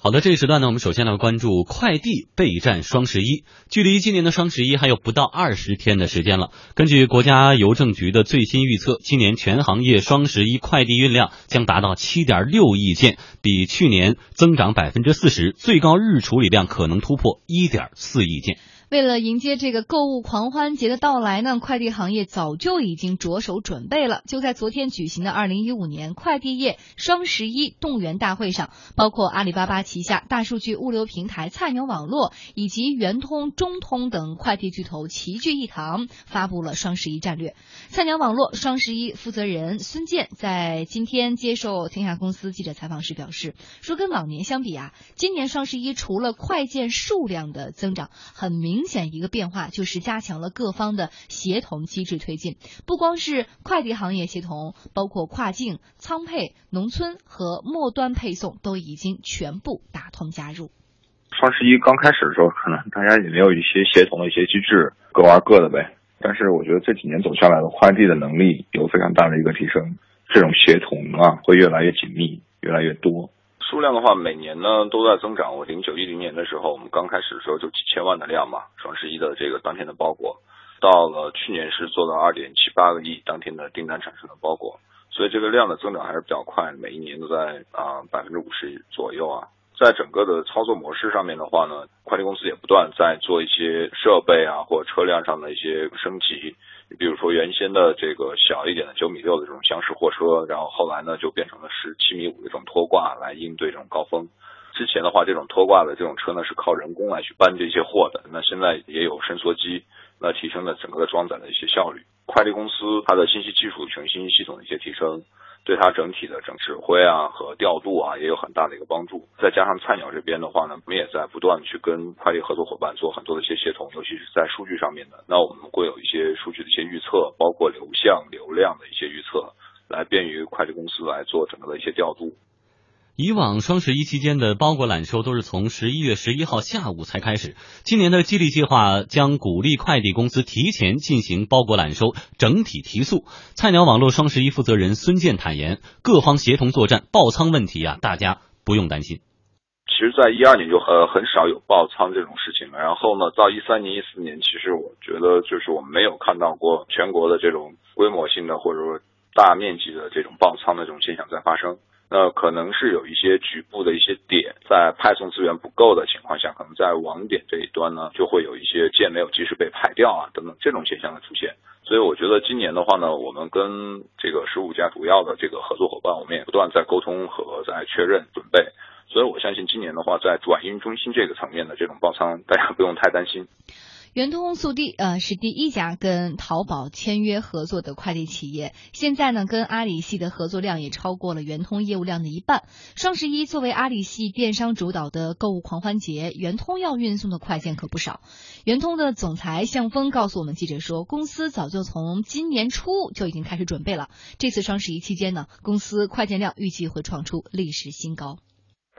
好的，这一时段呢，我们首先来关注快递备战双十一。距离今年的双十一还有不到二十天的时间了。根据国家邮政局的最新预测，今年全行业双十一快递运量将达到七点六亿件，比去年增长百分之四十，最高日处理量可能突破一点四亿件。为了迎接这个购物狂欢节的到来呢，快递行业早就已经着手准备了。就在昨天举行的二零一五年快递业双十一动员大会上，包括阿里巴巴旗下大数据物流平台菜鸟网络以及圆通、中通等快递巨头齐聚一堂，发布了双十一战略。菜鸟网络双十一负责人孙健在今天接受天下公司记者采访时表示，说跟往年相比啊，今年双十一除了快件数量的增长，很明。明显一个变化就是加强了各方的协同机制推进，不光是快递行业协同，包括跨境、仓配、农村和末端配送都已经全部打通加入。双十一刚开始的时候，可能大家也没有一些协同的一些机制，各玩各的呗。但是我觉得这几年走下来的快递的能力有非常大的一个提升，这种协同啊会越来越紧密，越来越多。数量的话，每年呢都在增长。我零九一零年的时候，我们刚开始的时候就几千万的量嘛，双十一的这个当天的包裹，到了去年是做到二点七八个亿当天的订单产生的包裹，所以这个量的增长还是比较快，每一年都在啊百分之五十左右啊。在整个的操作模式上面的话呢，快递公司也不断在做一些设备啊或车辆上的一些升级。你比如说原先的这个小一点的九米六的这种厢式货车，然后后来呢就变成了十七米五的这种拖挂来应对这种高峰。之前的话，这种拖挂的这种车呢是靠人工来去搬这些货的，那现在也有伸缩机，那提升了整个的装载的一些效率。快递公司它的信息技术全新系统的一些提升。对它整体的整指挥啊和调度啊也有很大的一个帮助，再加上菜鸟这边的话呢，我们也在不断去跟快递合作伙伴做很多的一些协同，尤其是在数据上面的，那我们会有一些数据的一些预测，包括流向、流量的一些预测，来便于快递公司来做整个的一些调度。以往双十一期间的包裹揽收都是从十一月十一号下午才开始，今年的激励计划将鼓励快递公司提前进行包裹揽收，整体提速。菜鸟网络双十一负责人孙健坦言，各方协同作战，爆仓问题啊，大家不用担心。其实，在一二年就呃很少有爆仓这种事情了，然后呢，到一三年、一四年，其实我觉得就是我们没有看到过全国的这种规模性的或者说大面积的这种爆仓的这种现象在发生。那可能是有一些局部的一些点，在派送资源不够的情况下，可能在网点这一端呢，就会有一些件没有及时被派掉啊，等等这种现象的出现。所以我觉得今年的话呢，我们跟这个十五家主要的这个合作伙伴，我们也不断在沟通和在确认准备。所以我相信今年的话，在转运中心这个层面的这种爆仓，大家不用太担心。圆通速递呃是第一家跟淘宝签约合作的快递企业，现在呢跟阿里系的合作量也超过了圆通业务量的一半。双十一作为阿里系电商主导的购物狂欢节，圆通要运送的快件可不少。圆通的总裁向峰告诉我们记者说，公司早就从今年初就已经开始准备了。这次双十一期间呢，公司快件量预计会创出历史新高。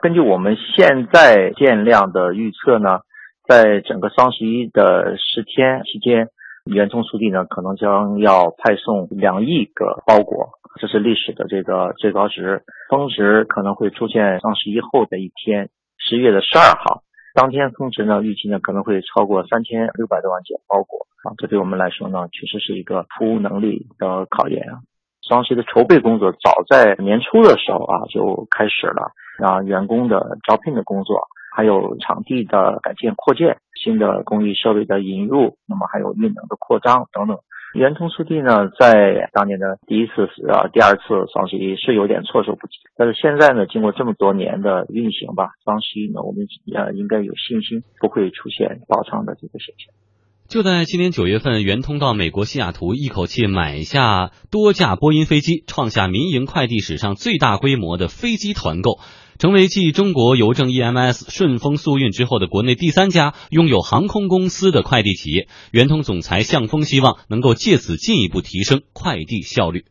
根据我们现在件量的预测呢。在整个双十一的十天期间，圆通速递呢可能将要派送两亿个包裹，这是历史的这个最高值。峰值可能会出现双十一后的一天，十月的十二号，当天峰值呢预计呢可能会超过三千六百多万件包裹啊，这对我们来说呢确实是一个服务能力的考验啊。双十一的筹备工作早在年初的时候啊就开始了，啊员工的招聘的工作。还有场地的改建扩建、新的工艺设备的引入，那么还有运能的扩张等等。圆通速递呢，在当年的第一次、呃第二次双十一是有点措手不及，但是现在呢，经过这么多年的运行吧，双十一呢，我们呃应该有信心不会出现爆仓的这个现象。就在今年九月份，圆通到美国西雅图一口气买下多架波音飞机，创下民营快递史上最大规模的飞机团购。成为继中国邮政 EMS、顺丰速运之后的国内第三家拥有航空公司的快递企业。圆通总裁向峰希望能够借此进一步提升快递效率。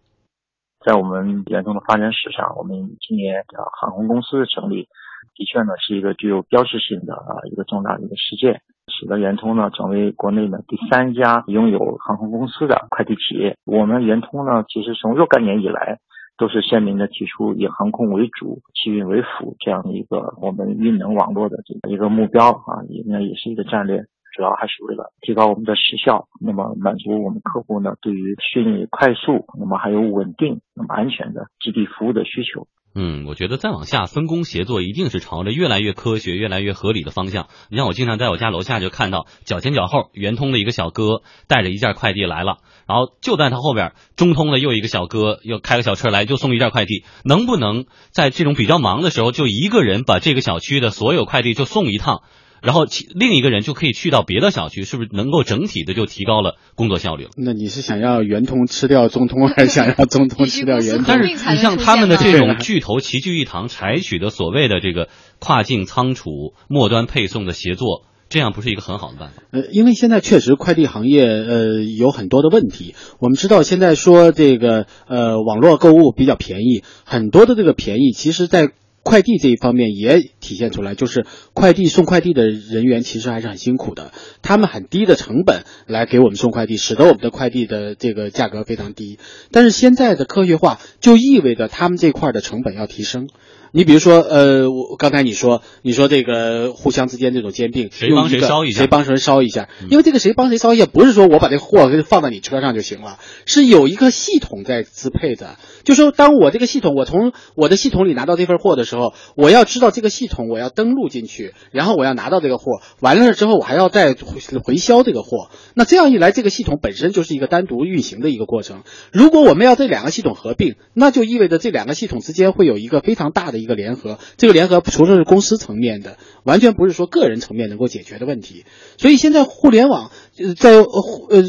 在我们圆通的发展史上，我们今年的航空公司的成立，的确呢是一个具有标志性的啊一个重大的一个事件，使得圆通呢成为国内的第三家拥有航空公司的快递企业。我们圆通呢其实从若干年以来。都是鲜明的提出以航空为主、汽运为辅这样的一个我们运能网络的这个一个目标啊，应该也是一个战略。主要还是为了提高我们的时效，那么满足我们客户呢对于迅利、快速，那么还有稳定、那么安全的基地服务的需求。嗯，我觉得再往下分工协作一定是朝着越来越科学、越来越合理的方向。你像我经常在我家楼下就看到脚前脚后圆通的一个小哥带着一件快递来了，然后就在他后边中通的又一个小哥又开个小车来就送一件快递。能不能在这种比较忙的时候，就一个人把这个小区的所有快递就送一趟？然后其另一个人就可以去到别的小区，是不是能够整体的就提高了工作效率了？那你是想要圆通吃掉中通，还是想要中通吃掉圆通？但是你像他们的这种巨头齐聚一堂，采取的所谓的这个跨境仓储、末端配送的协作，这样不是一个很好的办法？呃，因为现在确实快递行业呃有很多的问题。我们知道现在说这个呃网络购物比较便宜，很多的这个便宜，其实在。快递这一方面也体现出来，就是快递送快递的人员其实还是很辛苦的，他们很低的成本来给我们送快递，使得我们的快递的这个价格非常低。但是现在的科学化就意味着他们这块的成本要提升。你比如说，呃，我刚才你说，你说这个互相之间这种兼并，谁帮谁烧一下，谁帮谁烧一下，因为这个谁帮谁烧一下，不是说我把这货给放到你车上就行了，是有一个系统在支配的。就说当我这个系统，我从我的系统里拿到这份货的时候，我要知道这个系统，我要登录进去，然后我要拿到这个货，完了之后我还要再回回销这个货。那这样一来，这个系统本身就是一个单独运行的一个过程。如果我们要这两个系统合并，那就意味着这两个系统之间会有一个非常大的。一个联合，这个联合除了是公司层面的，完全不是说个人层面能够解决的问题。所以现在互联网在呃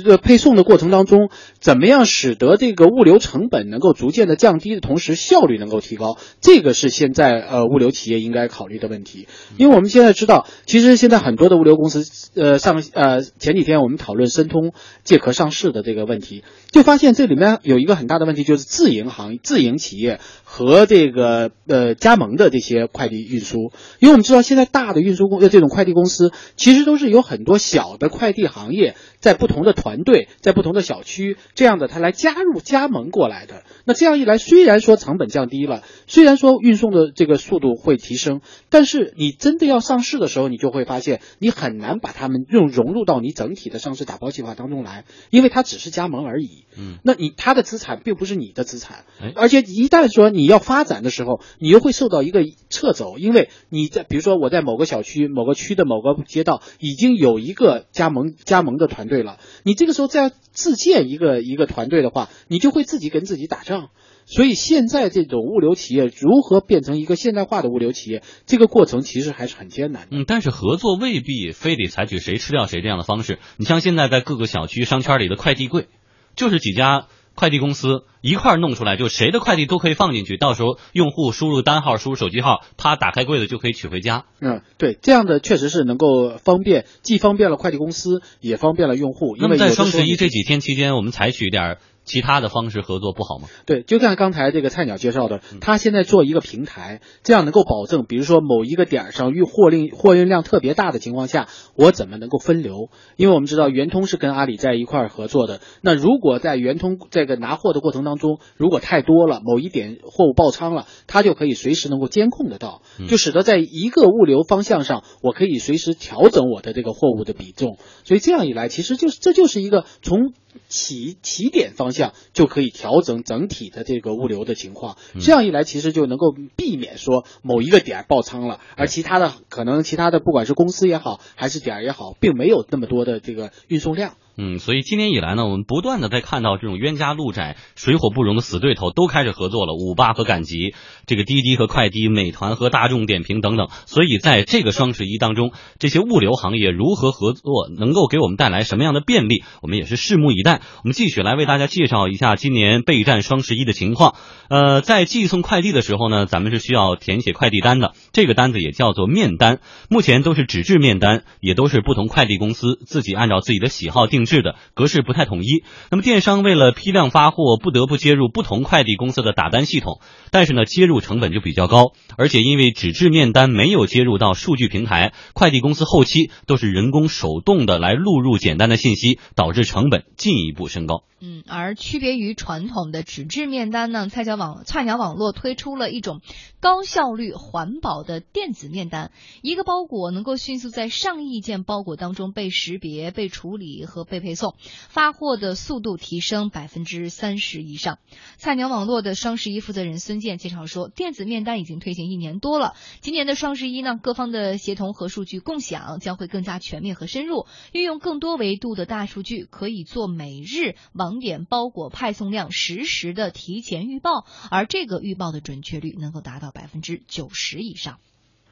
呃配送的过程当中，怎么样使得这个物流成本能够逐渐的降低的同时，效率能够提高，这个是现在呃物流企业应该考虑的问题。因为我们现在知道，其实现在很多的物流公司，呃上呃前几天我们讨论申通借壳上市的这个问题，就发现这里面有一个很大的问题，就是自营行自营企业和这个呃。加盟的这些快递运输，因为我们知道现在大的运输公呃这种快递公司，其实都是有很多小的快递行业在不同的团队，在不同的小区这样的，他来加入加盟过来的。那这样一来，虽然说成本降低了，虽然说运送的这个速度会提升，但是你真的要上市的时候，你就会发现你很难把他们用融入到你整体的上市打包计划当中来，因为它只是加盟而已。嗯，那你他的资产并不是你的资产，而且一旦说你要发展的时候，你又会。受到一个撤走，因为你在比如说我在某个小区、某个区的某个街道已经有一个加盟加盟的团队了，你这个时候再自建一个一个团队的话，你就会自己跟自己打仗。所以现在这种物流企业如何变成一个现代化的物流企业，这个过程其实还是很艰难。嗯，但是合作未必非得采取谁吃掉谁这样的方式。你像现在在各个小区商圈里的快递柜，就是几家。快递公司一块弄出来，就谁的快递都可以放进去，到时候用户输入单号、输入手机号，他打开柜子就可以取回家。嗯，对，这样的确实是能够方便，既方便了快递公司，也方便了用户。那么在双十一这几天期间，我们采取点。其他的方式合作不好吗？对，就像刚才这个菜鸟介绍的，他现在做一个平台，这样能够保证，比如说某一个点上运货运货运量特别大的情况下，我怎么能够分流？因为我们知道圆通是跟阿里在一块合作的，那如果在圆通这个拿货的过程当中，如果太多了，某一点货物爆仓了，它就可以随时能够监控得到，就使得在一个物流方向上，我可以随时调整我的这个货物的比重。所以这样一来，其实就是这就是一个从。起起点方向就可以调整整体的这个物流的情况，这样一来，其实就能够避免说某一个点爆仓了，而其他的可能其他的不管是公司也好，还是点也好，并没有那么多的这个运送量。嗯，所以今年以来呢，我们不断的在看到这种冤家路窄、水火不容的死对头都开始合作了，五八和赶集，这个滴滴和快滴，美团和大众点评等等。所以在这个双十一当中，这些物流行业如何合作，能够给我们带来什么样的便利，我们也是拭目以待。我们继续来为大家介绍一下今年备战双十一的情况。呃，在寄送快递的时候呢，咱们是需要填写快递单的，这个单子也叫做面单，目前都是纸质面单，也都是不同快递公司自己按照自己的喜好定制。制的，格式不太统一。那么电商为了批量发货，不得不接入不同快递公司的打单系统，但是呢，接入成本就比较高，而且因为纸质面单没有接入到数据平台，快递公司后期都是人工手动的来录入简单的信息，导致成本进一步升高。嗯，而区别于传统的纸质面单呢，菜鸟网菜鸟网络推出了一种高效率、环保的电子面单，一个包裹能够迅速在上亿件包裹当中被识别、被处理和被配送，发货的速度提升百分之三十以上。菜鸟网络的双十一负责人孙健介绍说，电子面单已经推行一年多了，今年的双十一呢，各方的协同和数据共享将会更加全面和深入，运用更多维度的大数据，可以做每日网点包裹派送量实时的提前预报，而这个预报的准确率能够达到百分之九十以上。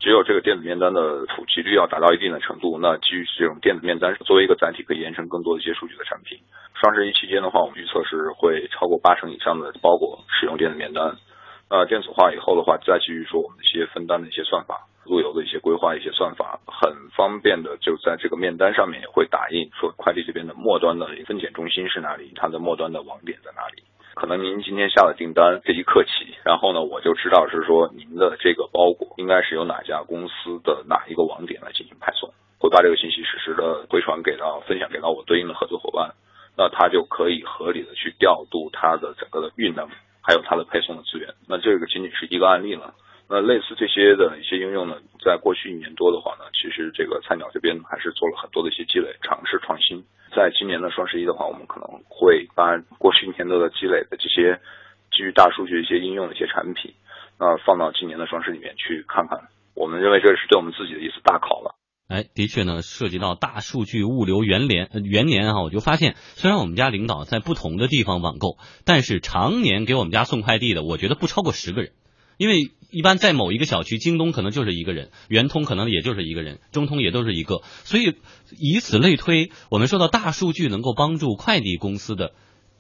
只有这个电子面单的普及率要达到一定的程度，那基于这种电子面单作为一个载体，可以延伸更多的一些数据的产品。双十一期间的话，我们预测是会超过八成以上的包裹使用电子面单。那，电子化以后的话，再基于说我们一些分单的一些算法。路由的一些规划、一些算法，很方便的就在这个面单上面也会打印，说快递这边的末端的分拣中心是哪里，它的末端的网点在哪里。可能您今天下了订单，这一刻起，然后呢，我就知道是说您的这个包裹应该是由哪家公司的哪一个网点来进行派送，会把这个信息实时的回传给到、分享给到我对应的合作伙伴，那他就可以合理的去调度它的整个的运能，还有它的配送的资源。那这个仅仅是一个案例了。那类似这些的一些应用呢，在过去一年多的话呢，其实这个菜鸟这边还是做了很多的一些积累，尝试创新。在今年的双十一的话，我们可能会把过去一年多的积累的这些基于大数据一些应用的一些产品，那放到今年的双十里面去看看。我们认为这是对我们自己的一次大考了。哎，的确呢，涉及到大数据物流元年元年啊，我就发现，虽然我们家领导在不同的地方网购，但是常年给我们家送快递的，我觉得不超过十个人。因为一般在某一个小区，京东可能就是一个人，圆通可能也就是一个人，中通也都是一个，所以以此类推，我们说到大数据能够帮助快递公司的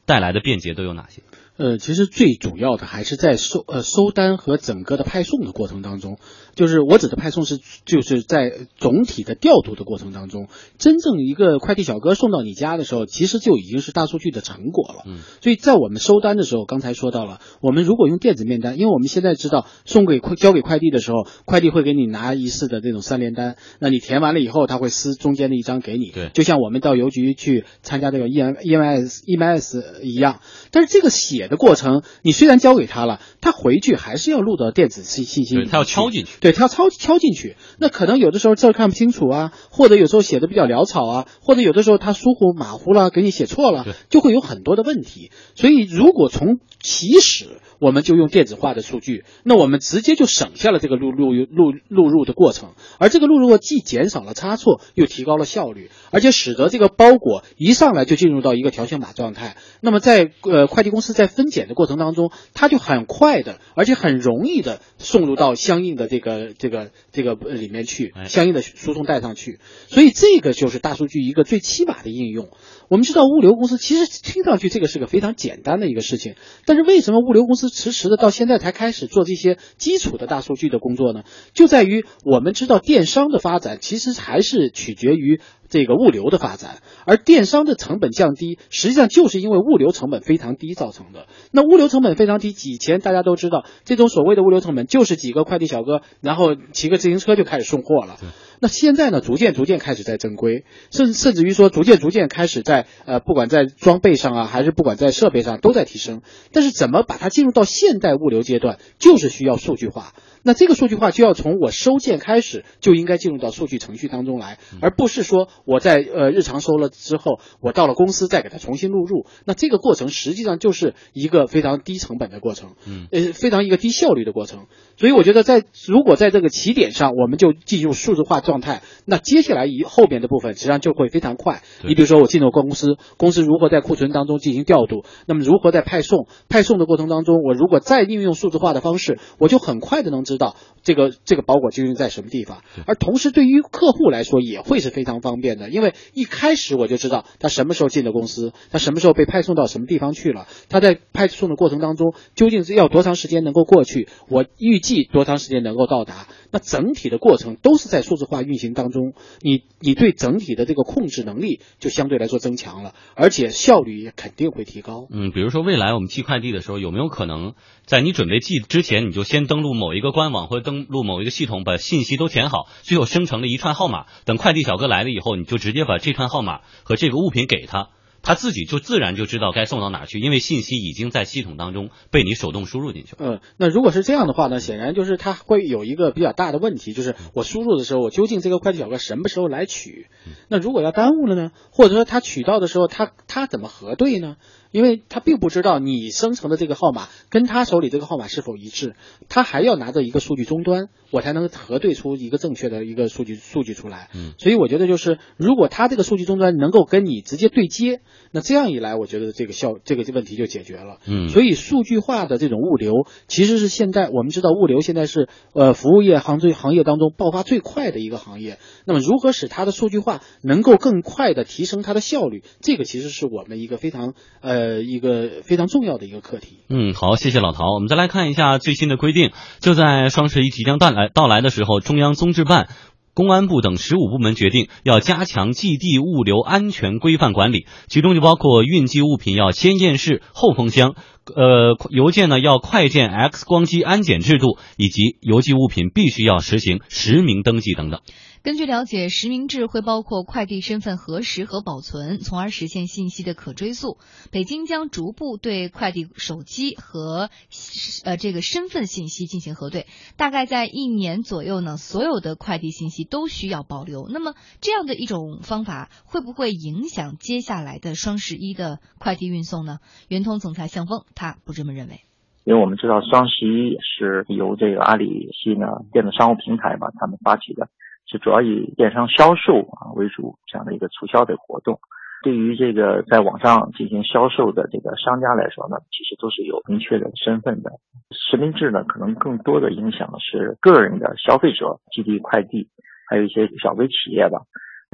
带来的便捷都有哪些？呃，其实最主要的还是在收呃收单和整个的派送的过程当中，就是我指的派送是就是在总体的调度的过程当中，真正一个快递小哥送到你家的时候，其实就已经是大数据的成果了。嗯，所以在我们收单的时候，刚才说到了，我们如果用电子面单，因为我们现在知道送给快交给快递的时候，快递会给你拿一次的这种三联单，那你填完了以后，他会撕中间的一张给你。对，就像我们到邮局去参加这个 E M E M S E M S 一样，但是这个写。的过程，你虽然交给他了，他回去还是要录到电子信信息，他要敲进去，对他要敲敲进去。那可能有的时候字看不清楚啊，或者有时候写的比较潦草啊，或者有的时候他疏忽马虎了，给你写错了，就会有很多的问题。所以如果从起始我们就用电子化的数据，那我们直接就省下了这个录录录录入的过程，而这个录入既减少了差错，又提高了效率，而且使得这个包裹一上来就进入到一个条形码状态。那么在呃快递公司在分拣的过程当中，它就很快的，而且很容易的送入到相应的这个这个这个里面去，相应的输送带上去。所以这个就是大数据一个最起码的应用。我们知道物流公司其实听上去这个是个非常简单的一个事情，但是为什么物流公司迟迟的到现在才开始做这些基础的大数据的工作呢？就在于我们知道电商的发展其实还是取决于这个物流的发展，而电商的成本降低，实际上就是因为物流成本非常低造成的。那物流成本非常低，以前大家都知道，这种所谓的物流成本就是几个快递小哥，然后骑个自行车就开始送货了。那现在呢，逐渐逐渐开始在正规，甚甚至于说，逐渐逐渐开始在呃，不管在装备上啊，还是不管在设备上，都在提升。但是怎么把它进入到现代物流阶段，就是需要数据化。那这个数据化就要从我收件开始，就应该进入到数据程序当中来，而不是说我在呃日常收了之后，我到了公司再给它重新录入。那这个过程实际上就是一个非常低成本的过程，嗯，呃，非常一个低效率的过程。所以我觉得，在如果在这个起点上，我们就进入数字化状态，那接下来以后边的部分实际上就会非常快。你比如说，我进入公司，公司如何在库存当中进行调度，那么如何在派送，派送的过程当中，我如果再应用数字化的方式，我就很快的能知道这个这个包裹究竟在什么地方。而同时，对于客户来说也会是非常方便的，因为一开始我就知道他什么时候进的公司，他什么时候被派送到什么地方去了，他在派送的过程当中究竟是要多长时间能够过去，我预计多长时间能够到达。那整体的过程都是在数字化运行当中，你你对整体的这个控制能力就相对来说增强了，而且效率也肯定会提高。嗯，比如说未来我们寄快递的时候，有没有可能在你准备寄之前，你就先登录某一个官网或者登录某一个系统，把信息都填好，最后生成了一串号码，等快递小哥来了以后，你就直接把这串号码和这个物品给他。他自己就自然就知道该送到哪儿去，因为信息已经在系统当中被你手动输入进去了。嗯，那如果是这样的话呢，显然就是它会有一个比较大的问题，就是我输入的时候，我究竟这个快递小哥什么时候来取？那如果要耽误了呢？或者说他取到的时候，他他怎么核对呢？因为他并不知道你生成的这个号码跟他手里这个号码是否一致，他还要拿着一个数据终端，我才能核对出一个正确的一个数据数据出来。嗯，所以我觉得就是如果他这个数据终端能够跟你直接对接，那这样一来，我觉得这个效这个问题就解决了。嗯，所以数据化的这种物流其实是现在我们知道物流现在是呃服务业行最行业当中爆发最快的一个行业。那么如何使它的数据化能够更快的提升它的效率，这个其实是我们一个非常呃。呃，一个非常重要的一个课题。嗯，好，谢谢老陶。我们再来看一下最新的规定，就在双十一即将到来到来的时候，中央综治办。公安部等十五部门决定要加强寄递物流安全规范管理，其中就包括运寄物品要先验视后封箱，呃，邮件呢要快件 X 光机安检制度，以及邮寄物品必须要实行实名登记等等。根据了解，实名制会包括快递身份核实和保存，从而实现信息的可追溯。北京将逐步对快递手机和呃这个身份信息进行核对，大概在一年左右呢，所有的快递信息都需要保留。那么这样的一种方法会不会影响接下来的双十一的快递运送呢？圆通总裁向峰他不这么认为，因为我们知道双十一是由这个阿里系呢电子商务平台吧，他们发起的。是主要以电商销售啊为主，这样的一个促销的活动。对于这个在网上进行销售的这个商家来说呢，其实都是有明确的身份的。实名制呢，可能更多的影响的是个人的消费者寄递快递，还有一些小微企业吧。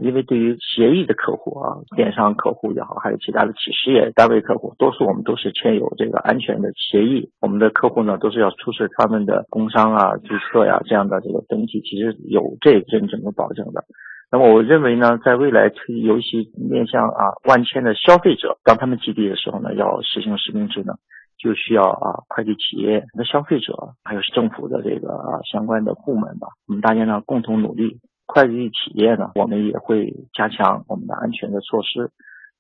因为对于协议的客户啊，电商客户也好，还有其他的企事业单位客户，多数我们都是签有这个安全的协议。我们的客户呢，都是要出示他们的工商啊、注册呀这样的这个登记，其实有这认证和保证的。那么我认为呢，在未来推尤其面向啊万千的消费者，当他们寄递的时候呢，要实行实名制呢，就需要啊快递企业的消费者，还有政府的这个啊相关的部门吧，我们大家呢共同努力。快递企业呢，我们也会加强我们的安全的措施，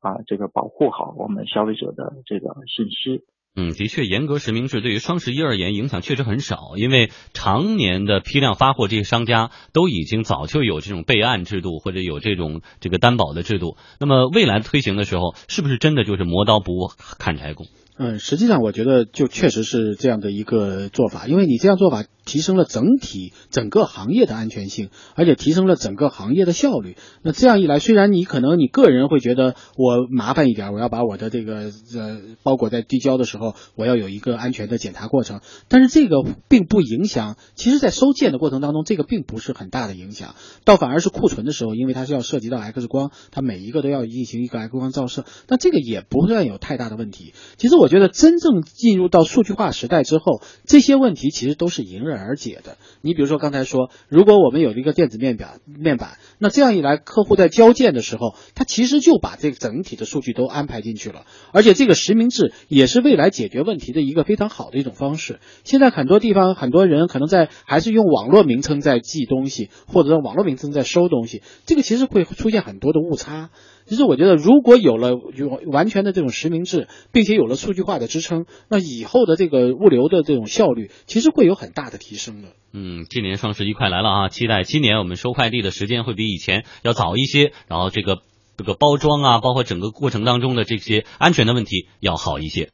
啊，这个保护好我们消费者的这个信息。嗯，的确，严格实名制对于双十一而言影响确实很少，因为常年的批量发货这些商家都已经早就有这种备案制度或者有这种这个担保的制度。那么未来推行的时候，是不是真的就是磨刀不误砍柴工？嗯，实际上我觉得就确实是这样的一个做法，因为你这样做法。提升了整体整个行业的安全性，而且提升了整个行业的效率。那这样一来，虽然你可能你个人会觉得我麻烦一点，我要把我的这个呃包裹在递交的时候，我要有一个安全的检查过程，但是这个并不影响。其实，在收件的过程当中，这个并不是很大的影响，倒反而是库存的时候，因为它是要涉及到 X 光，它每一个都要进行一个 X 光照射，那这个也不算有太大的问题。其实，我觉得真正进入到数据化时代之后，这些问题其实都是迎刃。而而解的，你比如说刚才说，如果我们有一个电子面表面板，那这样一来，客户在交件的时候，他其实就把这个整体的数据都安排进去了，而且这个实名制也是未来解决问题的一个非常好的一种方式。现在很多地方很多人可能在还是用网络名称在寄东西，或者用网络名称在收东西，这个其实会出现很多的误差。其实我觉得，如果有了有完全的这种实名制，并且有了数据化的支撑，那以后的这个物流的这种效率，其实会有很大的提升的。嗯，今年双十一快来了啊，期待今年我们收快递的时间会比以前要早一些，然后这个这个包装啊，包括整个过程当中的这些安全的问题要好一些。